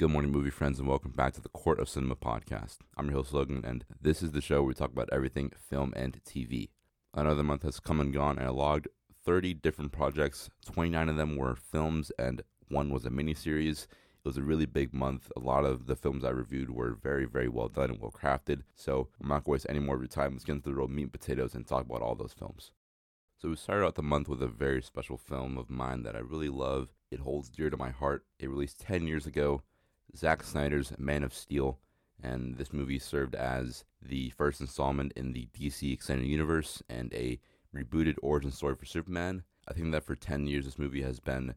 Good morning, movie friends, and welcome back to the Court of Cinema podcast. I'm your host, Logan, and this is the show where we talk about everything film and TV. Another month has come and gone, and I logged 30 different projects. 29 of them were films, and one was a miniseries. It was a really big month. A lot of the films I reviewed were very, very well done and well crafted. So I'm not going to waste any more of your time. Let's get into the real meat and potatoes and talk about all those films. So we started out the month with a very special film of mine that I really love. It holds dear to my heart. It released 10 years ago. Zack Snyder's Man of Steel, and this movie served as the first installment in the DC Extended Universe and a rebooted origin story for Superman. I think that for 10 years, this movie has been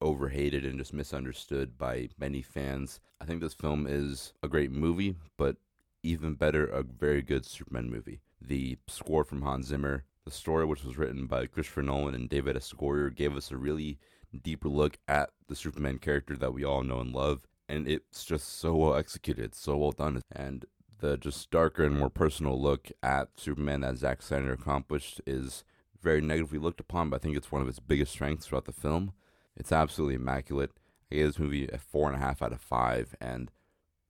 overhated and just misunderstood by many fans. I think this film is a great movie, but even better, a very good Superman movie. The score from Hans Zimmer, the story, which was written by Christopher Nolan and David S. Goyer, gave us a really deeper look at the Superman character that we all know and love and it's just so well executed, so well done, and the just darker and more personal look at Superman that Zack Snyder accomplished is very negatively looked upon, but I think it's one of its biggest strengths throughout the film. It's absolutely immaculate. I gave this movie a four and a half out of five, and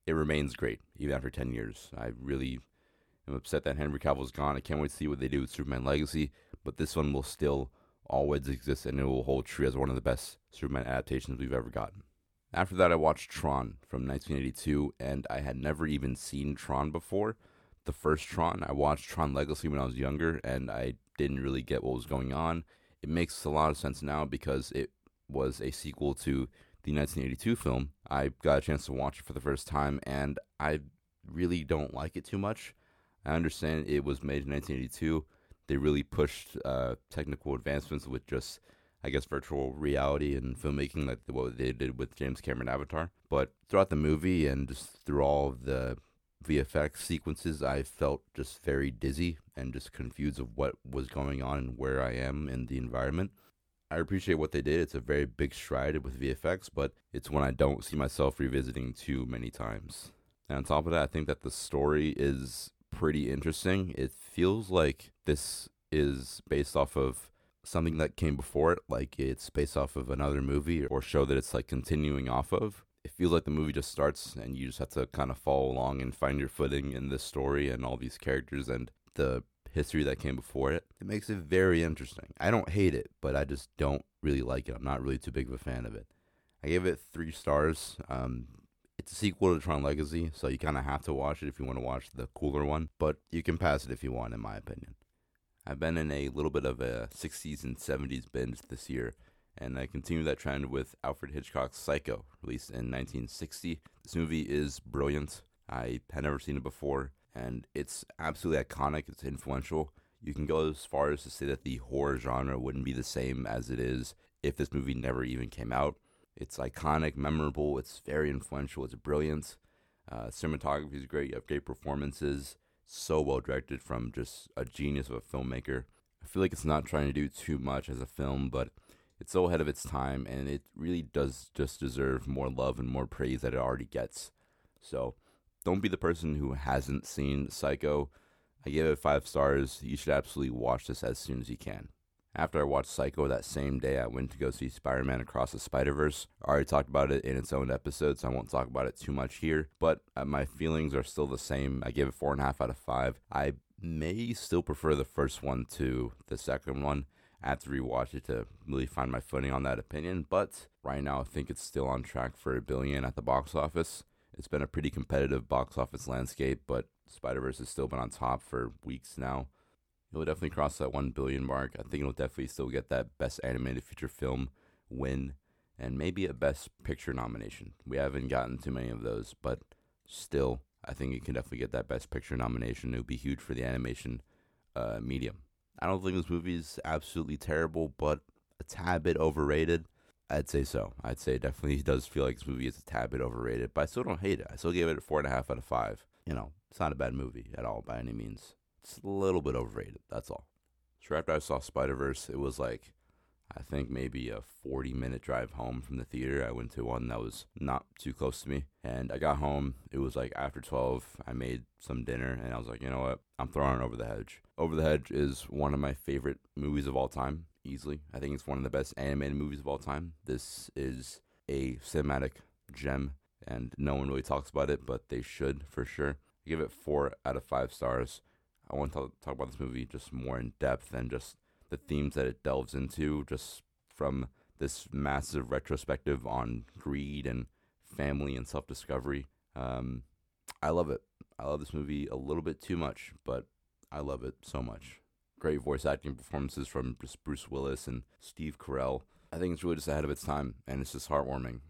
it remains great even after ten years. I really am upset that Henry Cavill's gone. I can't wait to see what they do with Superman Legacy, but this one will still always exist, and it will hold true as one of the best Superman adaptations we've ever gotten. After that, I watched Tron from 1982, and I had never even seen Tron before. The first Tron, I watched Tron Legacy when I was younger, and I didn't really get what was going on. It makes a lot of sense now because it was a sequel to the 1982 film. I got a chance to watch it for the first time, and I really don't like it too much. I understand it was made in 1982. They really pushed uh, technical advancements with just I guess, virtual reality and filmmaking, like what they did with James Cameron Avatar. But throughout the movie and just through all of the VFX sequences, I felt just very dizzy and just confused of what was going on and where I am in the environment. I appreciate what they did. It's a very big stride with VFX, but it's one I don't see myself revisiting too many times. And on top of that, I think that the story is pretty interesting. It feels like this is based off of something that came before it, like it's based off of another movie or show that it's like continuing off of. It feels like the movie just starts and you just have to kind of follow along and find your footing in this story and all these characters and the history that came before it. It makes it very interesting. I don't hate it, but I just don't really like it. I'm not really too big of a fan of it. I gave it three stars. Um, it's a sequel to Tron Legacy, so you kind of have to watch it if you want to watch the cooler one, but you can pass it if you want, in my opinion. I've been in a little bit of a 60s and 70s binge this year, and I continue that trend with Alfred Hitchcock's Psycho, released in 1960. This movie is brilliant. I had never seen it before, and it's absolutely iconic. It's influential. You can go as far as to say that the horror genre wouldn't be the same as it is if this movie never even came out. It's iconic, memorable, it's very influential, it's brilliant. Uh, cinematography is great, you have great performances so well directed from just a genius of a filmmaker. I feel like it's not trying to do too much as a film, but it's so ahead of its time and it really does just deserve more love and more praise that it already gets. So don't be the person who hasn't seen Psycho. I gave it five stars. You should absolutely watch this as soon as you can. After I watched Psycho that same day, I went to go see Spider Man Across the Spider Verse. I already talked about it in its own episode, so I won't talk about it too much here. But uh, my feelings are still the same. I give it four and a half out of five. I may still prefer the first one to the second one. I have to rewatch it to really find my footing on that opinion. But right now, I think it's still on track for a billion at the box office. It's been a pretty competitive box office landscape, but Spider Verse has still been on top for weeks now it'll definitely cross that 1 billion mark. I think it'll definitely still get that best animated feature film win and maybe a best picture nomination. We haven't gotten too many of those, but still, I think it can definitely get that best picture nomination. It would be huge for the animation uh, medium. I don't think this movie is absolutely terrible, but a tad bit overrated. I'd say so. I'd say definitely does feel like this movie is a tad bit overrated, but I still don't hate it. I still gave it a four and a half out of five. You know, it's not a bad movie at all by any means. It's a little bit overrated. That's all. So after I saw Spider Verse, it was like I think maybe a 40 minute drive home from the theater. I went to one that was not too close to me. And I got home. It was like after 12. I made some dinner and I was like, you know what? I'm throwing Over the Hedge. Over the Hedge is one of my favorite movies of all time, easily. I think it's one of the best animated movies of all time. This is a cinematic gem. and no one really talks about it, but they should for sure. I give it four out of five stars. I want to talk about this movie just more in depth and just the themes that it delves into, just from this massive retrospective on greed and family and self discovery. Um, I love it. I love this movie a little bit too much, but I love it so much. Great voice acting performances from just Bruce Willis and Steve Carell. I think it's really just ahead of its time, and it's just heartwarming.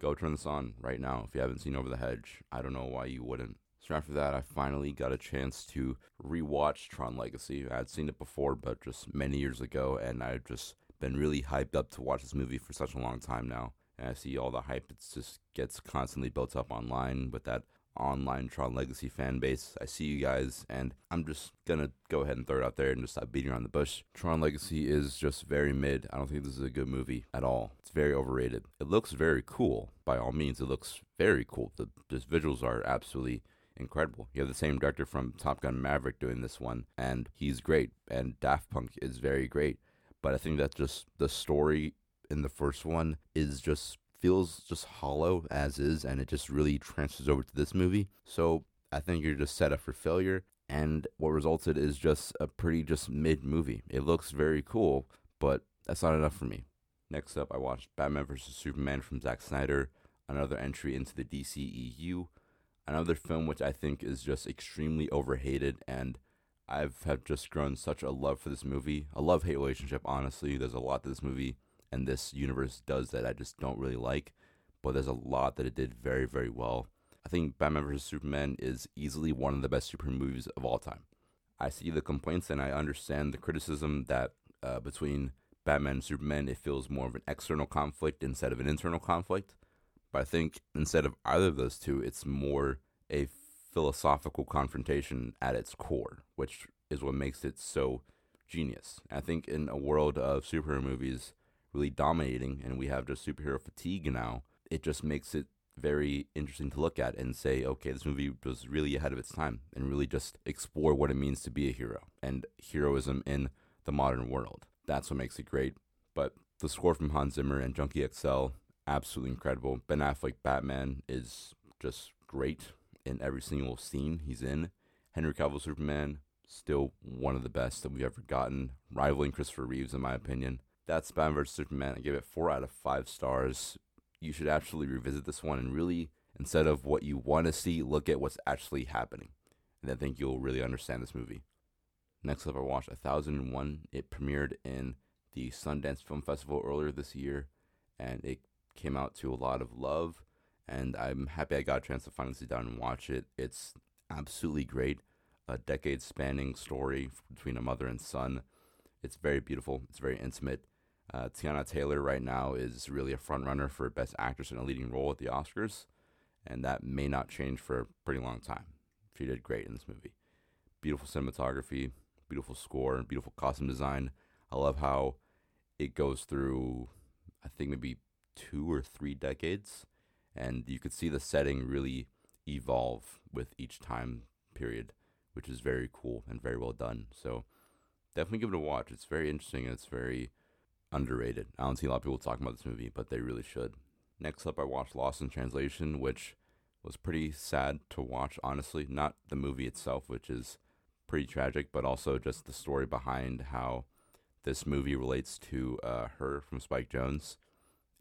Go turn this on right now if you haven't seen Over the Hedge. I don't know why you wouldn't. So after that, I finally got a chance to rewatch Tron Legacy. I had seen it before, but just many years ago, and I've just been really hyped up to watch this movie for such a long time now. And I see all the hype it just gets constantly built up online with that online Tron Legacy fan base. I see you guys, and I'm just gonna go ahead and throw it out there and just stop beating around the bush. Tron Legacy is just very mid. I don't think this is a good movie at all. It's very overrated. It looks very cool, by all means. It looks very cool. The just visuals are absolutely incredible. You have the same director from Top Gun Maverick doing this one, and he's great. And Daft Punk is very great. But I think that just the story in the first one is just feels just hollow as is, and it just really transfers over to this movie. So I think you're just set up for failure. And what resulted is just a pretty just mid movie. It looks very cool, but that's not enough for me. Next up, I watched Batman vs. Superman from Zack Snyder, another entry into the DCEU, another film which I think is just extremely overhated, and I've have just grown such a love for this movie, a love hate relationship. Honestly, there's a lot that this movie and this universe does that I just don't really like, but there's a lot that it did very, very well. I think Batman vs. Superman is easily one of the best superhero movies of all time. I see the complaints and I understand the criticism that uh, between Batman and Superman, it feels more of an external conflict instead of an internal conflict. But I think instead of either of those two, it's more a philosophical confrontation at its core, which is what makes it so genius. I think in a world of superhero movies, really dominating and we have just superhero fatigue now, it just makes it very interesting to look at and say, okay, this movie was really ahead of its time and really just explore what it means to be a hero and heroism in the modern world. That's what makes it great. But the score from Hans Zimmer and Junkie XL, absolutely incredible. Ben Affleck Batman is just great in every single scene he's in. Henry Cavill Superman, still one of the best that we've ever gotten, rivaling Christopher Reeves in my opinion. That's Batman vs Superman. I give it four out of five stars. You should actually revisit this one and really, instead of what you want to see, look at what's actually happening. And I think you'll really understand this movie. Next up, I watched 1001. It premiered in the Sundance Film Festival earlier this year, and it came out to a lot of love. And I'm happy I got a chance to finally sit down and watch it. It's absolutely great. A decade spanning story between a mother and son. It's very beautiful, it's very intimate. Uh, Teyana Taylor right now is really a front runner for Best Actress in a Leading Role at the Oscars, and that may not change for a pretty long time. She did great in this movie. Beautiful cinematography, beautiful score, beautiful costume design. I love how it goes through, I think maybe two or three decades, and you could see the setting really evolve with each time period, which is very cool and very well done. So definitely give it a watch. It's very interesting. And it's very underrated. I don't see a lot of people talking about this movie, but they really should. Next up, I watched Lost in Translation, which was pretty sad to watch, honestly. Not the movie itself, which is pretty tragic, but also just the story behind how this movie relates to uh, her from Spike Jonze.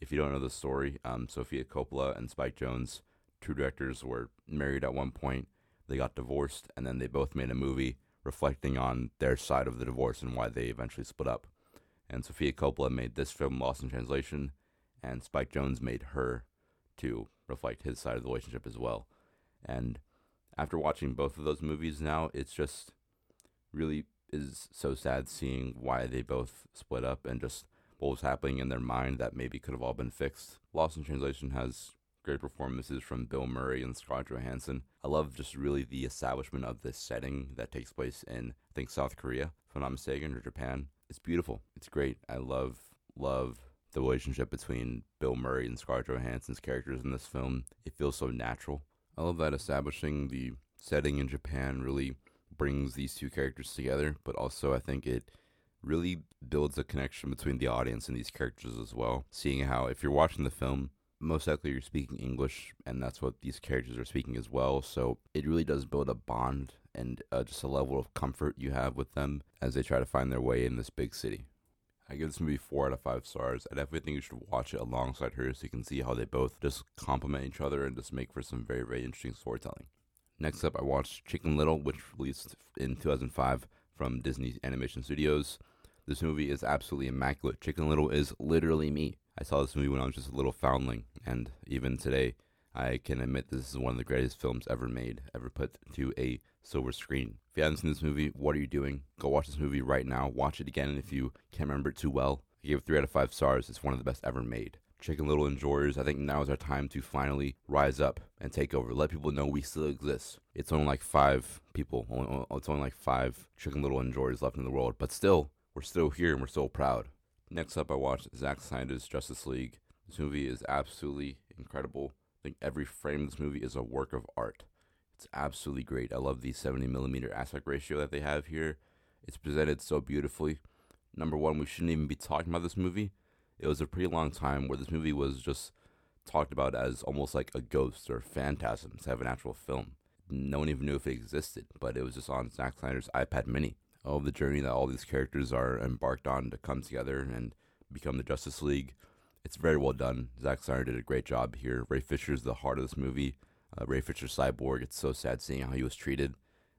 If you don't know the story, um, Sofia Coppola and Spike Jonze, two directors, were married at one point. They got divorced, and then they both made a movie reflecting on their side of the divorce and why they eventually split up and Sofia Coppola made this film Lost in Translation, and Spike Jonze made her to reflect his side of the relationship as well. And after watching both of those movies now, it's just really is so sad seeing why they both split up and just what was happening in their mind that maybe could have all been fixed. Lost in Translation has great performances from Bill Murray and Scarlett Johansson. I love just really the establishment of this setting that takes place in, I think, South Korea, if I'm not mistaken, or Japan it's beautiful. It's great. I love love the relationship between Bill Murray and Scarlett Johansson's characters in this film. It feels so natural. I love that establishing the setting in Japan really brings these two characters together, but also I think it really builds a connection between the audience and these characters as well. Seeing how if you're watching the film, most likely you're speaking English, and that's what these characters are speaking as well. So it really does build a bond and uh, just a level of comfort you have with them as they try to find their way in this big city. I give this movie four out of five stars. I definitely think you should watch it alongside her so you can see how they both just complement each other and just make for some very, very interesting storytelling. Next up, I watched Chicken Little, which released in 2005 from Disney Animation Studios. This movie is absolutely immaculate. Chicken Little is literally me. I saw this movie when I was just a little foundling, and even today, I can admit this is one of the greatest films ever made, ever put to a silver screen. If you haven't seen this movie, what are you doing? Go watch this movie right now. Watch it again if you can't remember it too well. I gave it 3 out of 5 stars. It's one of the best ever made. Chicken Little enjoyers, I think now is our time to finally rise up and take over. Let people know we still exist. It's only like five people. It's only like five Chicken Little enjoyers left in the world, but still, we're still here and we're still proud. Next up, I watched Zack Snyder's Justice League. This movie is absolutely incredible. I think every frame of this movie is a work of art. It's absolutely great. I love the 70 millimeter aspect ratio that they have here. It's presented so beautifully. Number one, we shouldn't even be talking about this movie. It was a pretty long time where this movie was just talked about as almost like a ghost or phantasm to have an actual film. No one even knew if it existed, but it was just on Zack Snyder's iPad mini. Oh, the journey that all these characters are embarked on to come together and become the Justice League. It's very well done. Zack Snyder did a great job here. Ray Fisher's the heart of this movie. Uh, Ray Fisher Cyborg. It's so sad seeing how he was treated.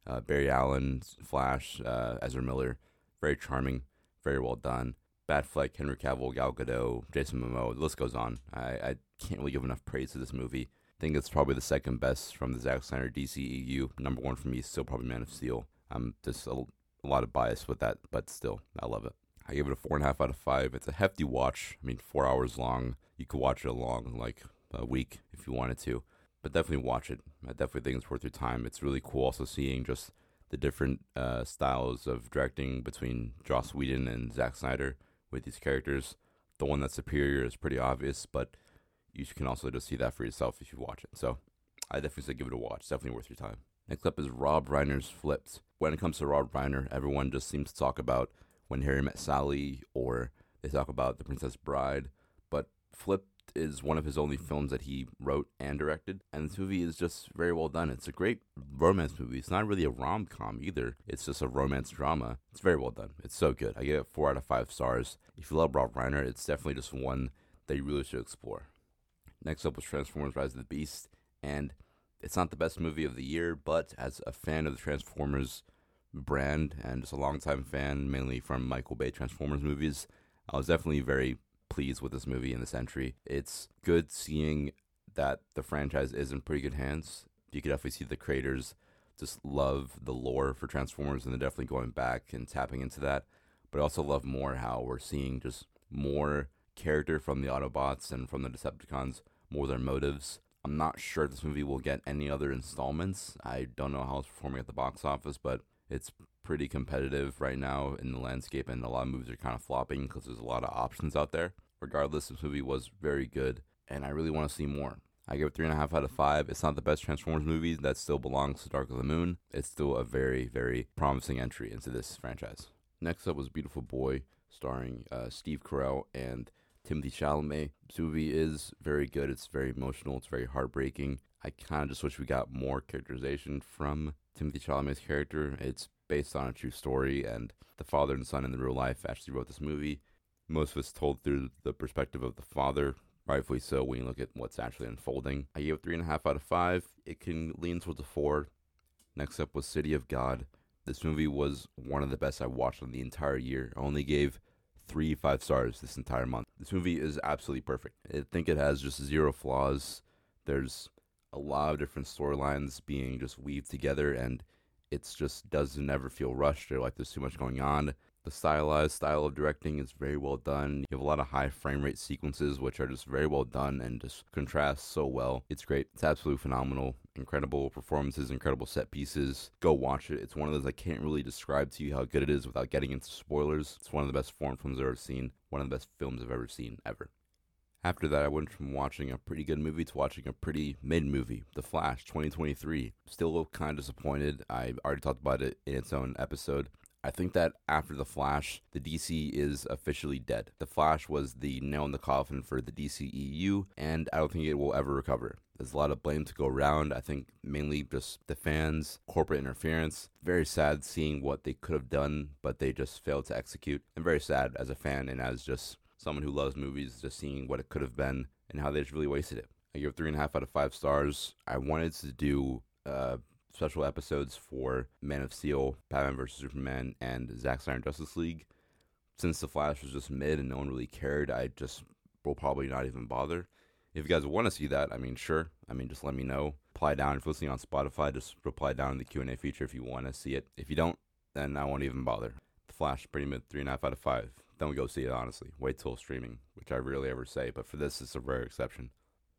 Uh, Barry Allen, Flash, uh, Ezra Miller, very charming, very well done. Batfleck, Henry Cavill, Gal Gadot, Jason Momoa. The list goes on. I, I can't really give enough praise to this movie. I think it's probably the second best from the Zack Snyder DCEU. Number one for me is still probably Man of Steel. I'm just a, a lot of bias with that, but still, I love it. I give it a four and a half out of five. It's a hefty watch. I mean, four hours long. You could watch it along like a week if you wanted to but definitely watch it. I definitely think it's worth your time. It's really cool also seeing just the different uh, styles of directing between Joss Whedon and Zack Snyder with these characters. The one that's superior is pretty obvious, but you can also just see that for yourself if you watch it. So I definitely say give it a watch. definitely worth your time. Next up is Rob Reiner's Flipped. When it comes to Rob Reiner, everyone just seems to talk about When Harry Met Sally or they talk about The Princess Bride, but Flip is one of his only films that he wrote and directed, and this movie is just very well done. It's a great romance movie. It's not really a rom com either. It's just a romance drama. It's very well done. It's so good. I give it four out of five stars. If you love Rob Reiner, it's definitely just one that you really should explore. Next up was Transformers: Rise of the Beast, and it's not the best movie of the year, but as a fan of the Transformers brand and just a longtime fan, mainly from Michael Bay Transformers movies, I was definitely very pleased with this movie in this entry. It's good seeing that the franchise is in pretty good hands. You could definitely see the creators just love the lore for Transformers and they're definitely going back and tapping into that. But I also love more how we're seeing just more character from the Autobots and from the Decepticons, more their motives. I'm not sure if this movie will get any other installments. I don't know how it's performing at the box office, but it's pretty competitive right now in the landscape, and a lot of movies are kind of flopping because there's a lot of options out there. Regardless, this movie was very good, and I really want to see more. I give it three and a half out of five. It's not the best Transformers movie that still belongs to Dark of the Moon. It's still a very, very promising entry into this franchise. Next up was Beautiful Boy, starring uh, Steve Carell and Timothée Chalamet. This movie is very good. It's very emotional. It's very heartbreaking. I kind of just wish we got more characterization from Timothée Chalamet's character. It's based on a true story, and the father and son in the real life actually wrote this movie. Most of it's told through the perspective of the father, rightfully so when you look at what's actually unfolding. I gave it three and a half out of five. It can lean towards a four. Next up was City of God. This movie was one of the best I watched on the entire year. I only gave three five stars this entire month. This movie is absolutely perfect. I think it has just zero flaws. There's a lot of different storylines being just weaved together and it's just doesn't ever feel rushed or like there's too much going on. The stylized style of directing is very well done. You have a lot of high frame rate sequences, which are just very well done and just contrast so well. It's great. It's absolutely phenomenal. Incredible performances, incredible set pieces. Go watch it. It's one of those I can't really describe to you how good it is without getting into spoilers. It's one of the best foreign films I've ever seen. One of the best films I've ever seen, ever. After that, I went from watching a pretty good movie to watching a pretty mid movie, The Flash 2023. Still kind of disappointed. I already talked about it in its own episode. I think that after The Flash, the DC is officially dead. The Flash was the nail in the coffin for the DCEU, and I don't think it will ever recover. There's a lot of blame to go around. I think mainly just the fans, corporate interference. Very sad seeing what they could have done, but they just failed to execute. And very sad as a fan and as just someone who loves movies, just seeing what it could have been and how they just really wasted it. I give three and a half out of five stars. I wanted to do uh, special episodes for Man of Steel, Batman vs Superman, and Zack Snyder Justice League. Since The Flash was just mid and no one really cared, I just will probably not even bother. If you guys want to see that, I mean, sure. I mean, just let me know. Reply down if you're listening on Spotify. Just reply down in the Q and A feature if you want to see it. If you don't, then I won't even bother. The Flash, pretty mid, three and a half out of five. We go see it. Honestly, wait till streaming, which I rarely ever say, but for this, it's a rare exception.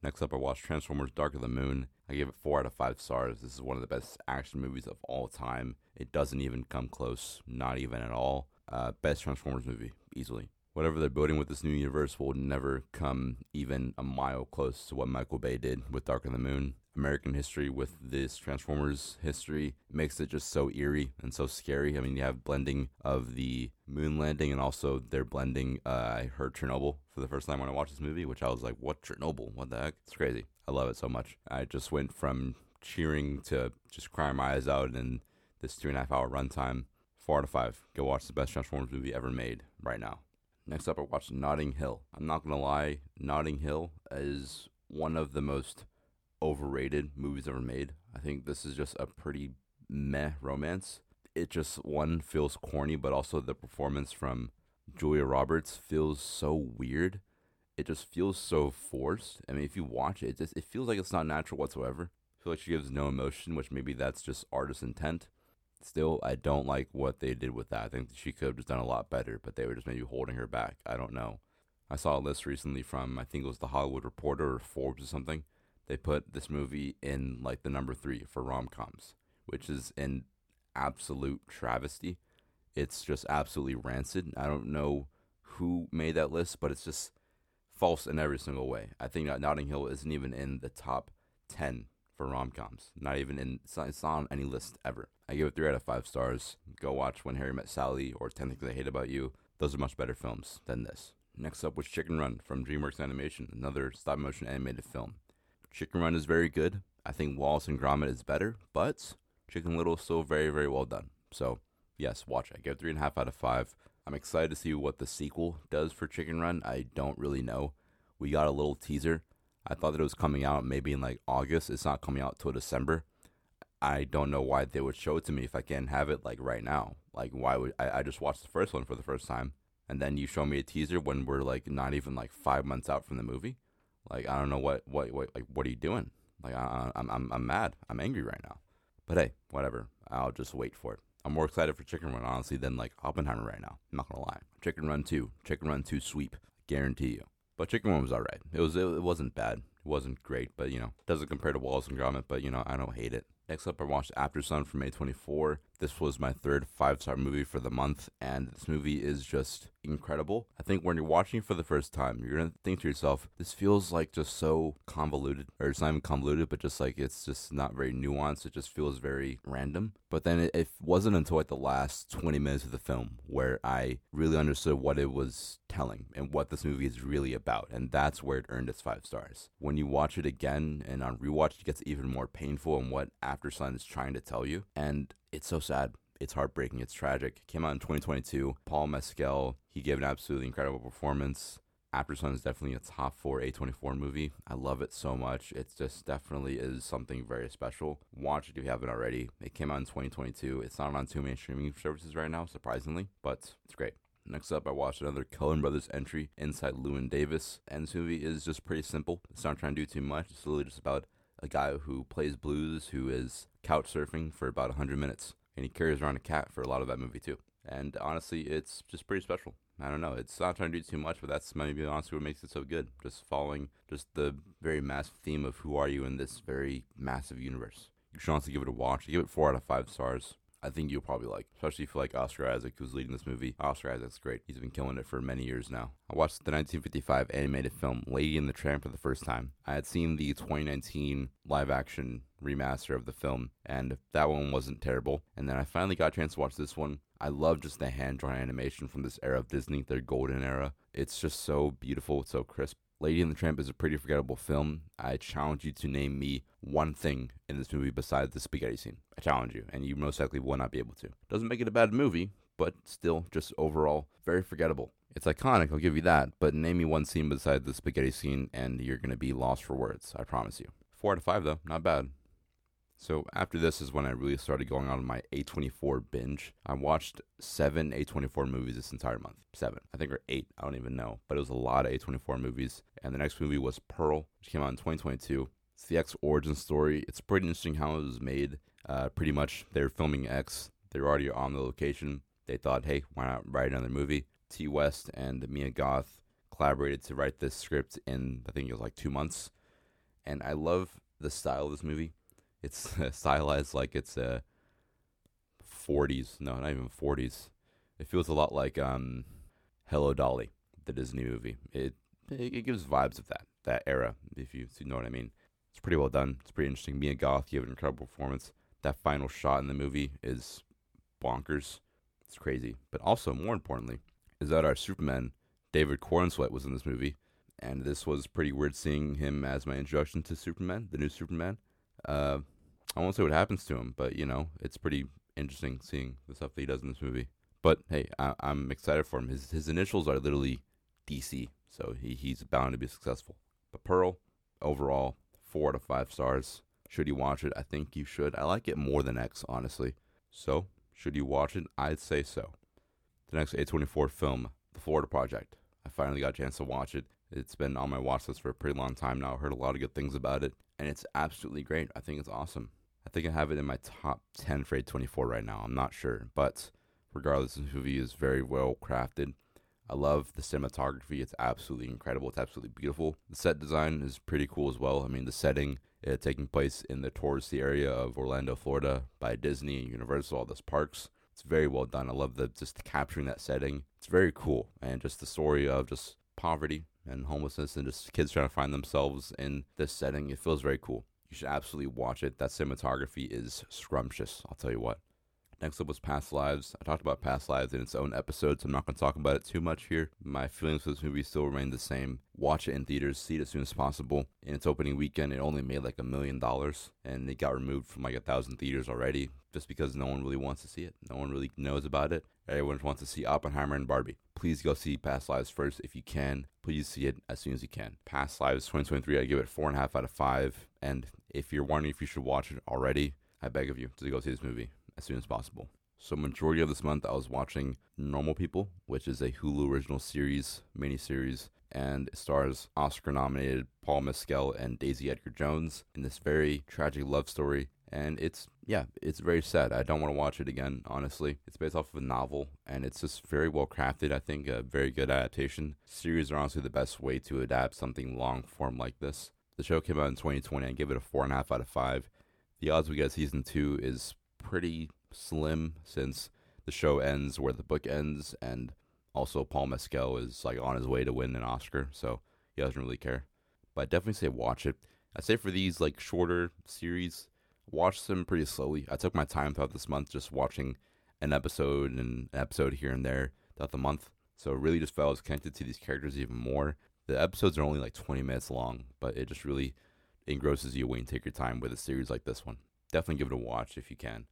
Next up, I watched Transformers Dark of the Moon. I gave it 4 out of 5 stars. This is one of the best action movies of all time. It doesn't even come close, not even at all. Uh, best Transformers movie, easily. Whatever they're building with this new universe will never come even a mile close to what Michael Bay did with Dark of the Moon. American history with this Transformers history makes it just so eerie and so scary. I mean, you have blending of the moon landing and also they're blending. Uh, I heard Chernobyl for the first time when I watched this movie, which I was like, what Chernobyl? What the heck? It's crazy. I love it so much. I just went from cheering to just crying my eyes out in this two and a half hour runtime. Four out of five. Go watch the best Transformers movie ever made right now. Next up, I watched Notting Hill. I'm not gonna lie, Notting Hill is one of the most overrated movies ever made. I think this is just a pretty meh romance. It just one feels corny, but also the performance from Julia Roberts feels so weird. It just feels so forced. I mean, if you watch it, it just it feels like it's not natural whatsoever. I feel like she gives no emotion, which maybe that's just artist intent. Still, I don't like what they did with that. I think she could have just done a lot better, but they were just maybe holding her back. I don't know. I saw a list recently from I think it was the Hollywood Reporter or Forbes or something they put this movie in like the number three for rom coms, which is an absolute travesty. It's just absolutely rancid. I don't know who made that list, but it's just false in every single way. I think that Notting Hill isn't even in the top 10 for rom coms. Not even in, it's not, it's not on any list ever. I give it 3 out of 5 stars. Go watch When Harry Met Sally or 10 Things I Hate About You. Those are much better films than this. Next up was Chicken Run from DreamWorks Animation, another stop motion animated film. Chicken Run is very good. I think Wallace and Gromit is better, but Chicken Little is still very, very well done. So, yes, watch it. I give three and a half out of five. I'm excited to see what the sequel does for Chicken Run. I don't really know. We got a little teaser. I thought that it was coming out maybe in like August. It's not coming out till December. I don't know why they would show it to me if I can't have it like right now. Like why would I, I just watched the first one for the first time and then you show me a teaser when we're like not even like five months out from the movie? Like I don't know what what what like what are you doing? Like I, I'm I'm I'm mad. I'm angry right now. But hey, whatever. I'll just wait for it. I'm more excited for Chicken Run honestly than like Oppenheimer right now. I'm not gonna lie. Chicken Run two, Chicken Run two sweep, guarantee you. But Chicken Run was alright. It was it, it wasn't bad. It wasn't great, but you know doesn't compare to Wallace and Gromit. But you know I don't hate it. Next up, I watched Aftersun from A24. This was my third five star movie for the month, and this movie is just incredible. I think when you're watching for the first time, you're gonna think to yourself, this feels like just so convoluted, or it's not even convoluted, but just like it's just not very nuanced. It just feels very random. But then it, it wasn't until like the last 20 minutes of the film where I really understood what it was telling and what this movie is really about, and that's where it earned its five stars. When you watch it again and on rewatch, it gets even more painful and what Aftersun is trying to tell you, and it's so sad. It's heartbreaking. It's tragic. Came out in 2022. Paul Mescal, he gave an absolutely incredible performance. Aftersun is definitely a top four A24 movie. I love it so much. It just definitely is something very special. Watch it if you haven't already. It came out in 2022. It's not on too many streaming services right now, surprisingly, but it's great. Next up, I watched another Coen Brothers entry, Inside Llewyn Davis. And this movie is just pretty simple. It's not trying to do too much. It's literally just about a guy who plays blues who is couch surfing for about 100 minutes. And he carries around a cat for a lot of that movie, too. And honestly, it's just pretty special. I don't know. It's not trying to do too much, but that's maybe honestly what makes it so good. Just following just the very massive theme of who are you in this very massive universe. You should honestly give it a watch. give it four out of five stars. I think you'll probably like, especially if you like Oscar Isaac, who's leading this movie. Oscar Isaac's great. He's been killing it for many years now. I watched the 1955 animated film Lady and the Tramp for the first time. I had seen the 2019 live action remaster of the film, and that one wasn't terrible. And then I finally got a chance to watch this one. I love just the hand drawn animation from this era of Disney, their golden era. It's just so beautiful, it's so crisp. Lady and the Tramp is a pretty forgettable film. I challenge you to name me one thing in this movie besides the spaghetti scene. I challenge you, and you most likely will not be able to. Doesn't make it a bad movie, but still, just overall, very forgettable. It's iconic, I'll give you that, but name me one scene besides the spaghetti scene, and you're going to be lost for words, I promise you. Four out of five, though, not bad. So after this is when I really started going on my A24 binge. I watched seven A24 movies this entire month. Seven. I think or eight. I don't even know. But it was a lot of A24 movies. And the next movie was Pearl, which came out in 2022. It's the X origin story. It's pretty interesting how it was made. Uh, pretty much, they were filming X. They were already on the location. They thought, hey, why not write another movie? Ti West and Mia Goth collaborated to write this script in, I think it was like two months. And I love the style of this movie it's stylized like it's a 40s. No, not even 40s. It feels a lot like um, Hello Dolly, the Disney movie. It, it, gives vibes of that that era, if you, know what I mean. It's pretty well done. It's pretty interesting. Mia Goth gave an incredible performance. That final shot in the movie is bonkers. It's crazy. But also, more importantly, is that our Superman, David Corenswet, was in this movie. And this was pretty weird seeing him as my introduction to Superman, the new Superman. Uh, I won't say what happens to him, but you know, it's pretty interesting seeing the stuff that he does in this movie. But hey, I, am excited for him. His his initials are literally DC, so he, he's bound to be successful. But Pearl, overall, four out of five stars. Should you watch it? I think you should. I like it more than X, honestly. So, should you watch it? I'd say so. The next A24 film, The Florida Project. I finally got a chance to watch it. It's been on my watch list for a pretty long time now. I heard a lot of good things about it, and it's absolutely great. I think it's awesome. I think I have it in my top 10 for A24 right now. I'm not sure. But regardless, this movie is very well crafted. I love the cinematography. It's absolutely incredible. It's absolutely beautiful. The set design is pretty cool as well. I mean, the setting uh, taking place in the touristy area of Orlando, Florida by Disney and Universal, all those parks. It's very well done. I love the just capturing that setting. It's very cool. And just the story of just poverty and homelessness and just kids trying to find themselves in this setting. It feels very cool. You should absolutely watch it. That cinematography is scrumptious. I'll tell you what. Next up was Past Lives. I talked about Past Lives in its own episode, so I'm not going to talk about it too much here. My feelings for this movie still remain the same. Watch it in theaters, see it as soon as possible. In its opening weekend, it only made like a million dollars, and it got removed from like a thousand theaters already just because no one really wants to see it. No one really knows about it. Everyone wants to see Oppenheimer and Barbie. Please go see Past Lives first if you can. Please see it as soon as you can. Past Lives 2023, I give it four and a half out of five. And if you're wondering if you should watch it already, I beg of you to go see this movie as soon as possible. So majority of this month I was watching Normal People, which is a Hulu original series, miniseries, and it stars Oscar-nominated Paul Mescal and Daisy Edgar Jones in this very tragic love story. And it's yeah, it's very sad. I don't want to watch it again, honestly. It's based off of a novel, and it's just very well crafted. I think a very good adaptation. Series are honestly the best way to adapt something long form like this. The show came out in 2020. I give it a four and a half out of five. The odds we get season two is pretty slim since the show ends where the book ends, and also Paul Mescal is like on his way to win an Oscar, so he doesn't really care. But I definitely say watch it. I say for these like shorter series, watch them pretty slowly. I took my time throughout this month just watching an episode and an episode here and there throughout the month. So really just felt connected to these characters even more the episodes are only like 20 minutes long, but it just really engrosses you when you take your time with a series like this one. Definitely give it a watch if you can.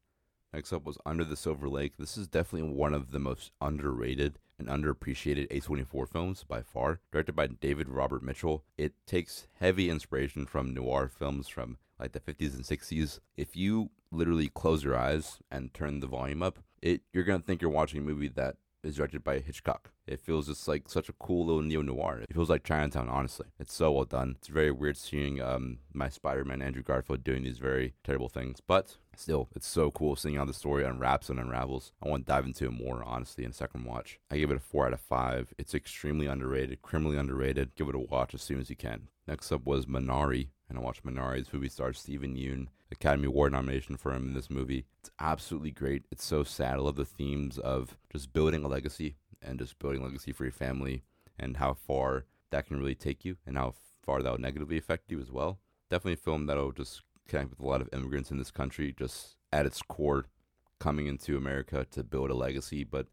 Next up was Under the Silver Lake. This is definitely one of the most underrated and underappreciated A24 films by far. Directed by David Robert Mitchell, it takes heavy inspiration from noir films from like the 50s and 60s. If you literally close your eyes and turn the volume up, it you're gonna think you're watching a movie that is directed by Hitchcock. It feels just like such a cool little neo noir. It feels like Chinatown, honestly. It's so well done. It's very weird seeing um, my Spider Man Andrew Garfield doing these very terrible things, but still, it's so cool seeing how the story unwraps and unravels. I want to dive into it more, honestly, in a second watch. I give it a 4 out of 5. It's extremely underrated, criminally underrated. Give it a watch as soon as you can. Next up was Minari, and I watched Minari. This movie stars Steven Yeun. Academy Award nomination for him in this movie. It's absolutely great. It's so sad. I love the themes of just building a legacy and just building a legacy for your family and how far that can really take you and how far that will negatively affect you as well. Definitely a film that'll just connect with a lot of immigrants in this country, just at its core, coming into America to build a legacy, but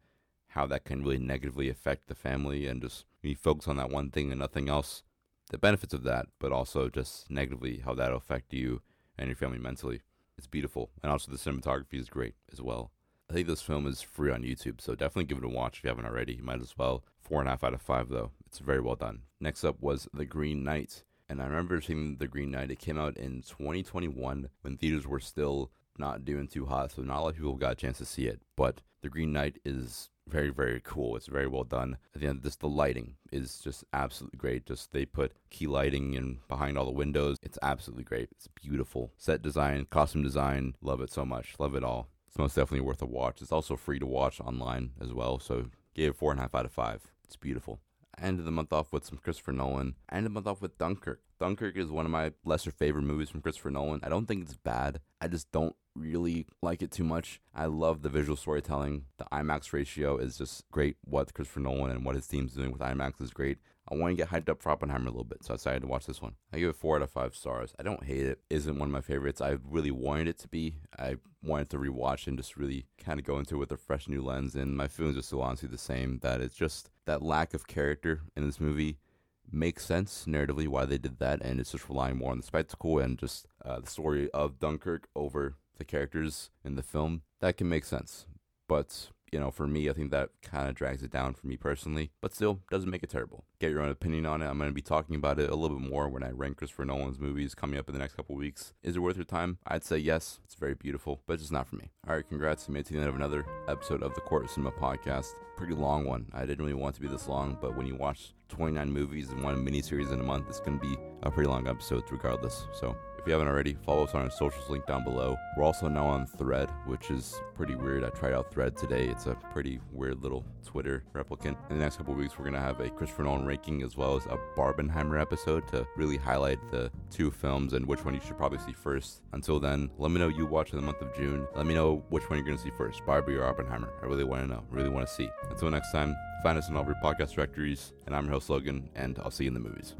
how that can really negatively affect the family and just you focus on that one thing and nothing else. The benefits of that, but also just negatively how that'll affect you and your family mentally. It's beautiful. And also the cinematography is great as well. I think this film is free on YouTube, so definitely give it a watch if you haven't already. You might as well. Four and a half out of five, though. It's very well done. Next up was The Green Knight. And I remember seeing The Green Knight. It came out in 2021 when theaters were still not doing too hot, so not a lot of people got a chance to see it. But The Green Knight is very, very cool. It's very well done. At the end, this the lighting is just absolutely great. Just they put key lighting in behind all the windows. It's absolutely great. It's beautiful. Set design, costume design, love it so much. Love it all. It's most definitely worth a watch. It's also free to watch online as well. So gave it four and a half out of five. It's beautiful. I ended the month off with some Christopher Nolan. I ended the month off with Dunkirk. Dunkirk is one of my lesser favorite movies from Christopher Nolan. I don't think it's bad. I just don't really like it too much. I love the visual storytelling. The IMAX ratio is just great. What Christopher Nolan and what his team's doing with IMAX is great. I want to get hyped up for Oppenheimer a little bit, so I decided to watch this one. I give it four out of five stars. I don't hate it. Isn't one of my favorites. I really wanted it to be. I wanted to rewatch and just really kind of go into it with a fresh new lens. And my feelings are still honestly the same. That it's just that lack of character in this movie makes sense narratively why they did that, and it's just relying more on the spectacle and just uh, the story of Dunkirk over the characters in the film. That can make sense, but you know, for me, I think that kind of drags it down for me personally, but still doesn't make it terrible. Get your own opinion on it. I'm going to be talking about it a little bit more when I rank Christopher Nolan's movies coming up in the next couple weeks. Is it worth your time? I'd say yes. It's very beautiful, but it's just not for me. All right, congrats. You made it to the end of another episode of the Court Cinema podcast. Pretty long one. I didn't really want to be this long, but when you watch 29 movies and one miniseries in a month, it's going to be a pretty long episode regardless. So if you haven't already, follow us on our socials link down below. We're also now on Thread, which is pretty weird. I tried out Thread today. It's a pretty weird little Twitter replicant. In the next couple weeks, we're going to have a Christopher Nolan ranking as well as a Barbenheimer episode to really highlight the two films and which one you should probably see first. Until then, let me know you watch in the month of June. Let me know which one you're going to see first, Barbie or Oppenheimer. I really want to know. Really want to see. Until next time, find us in all of your podcast directories. And I'm your host, Logan, and I'll see you in the movies.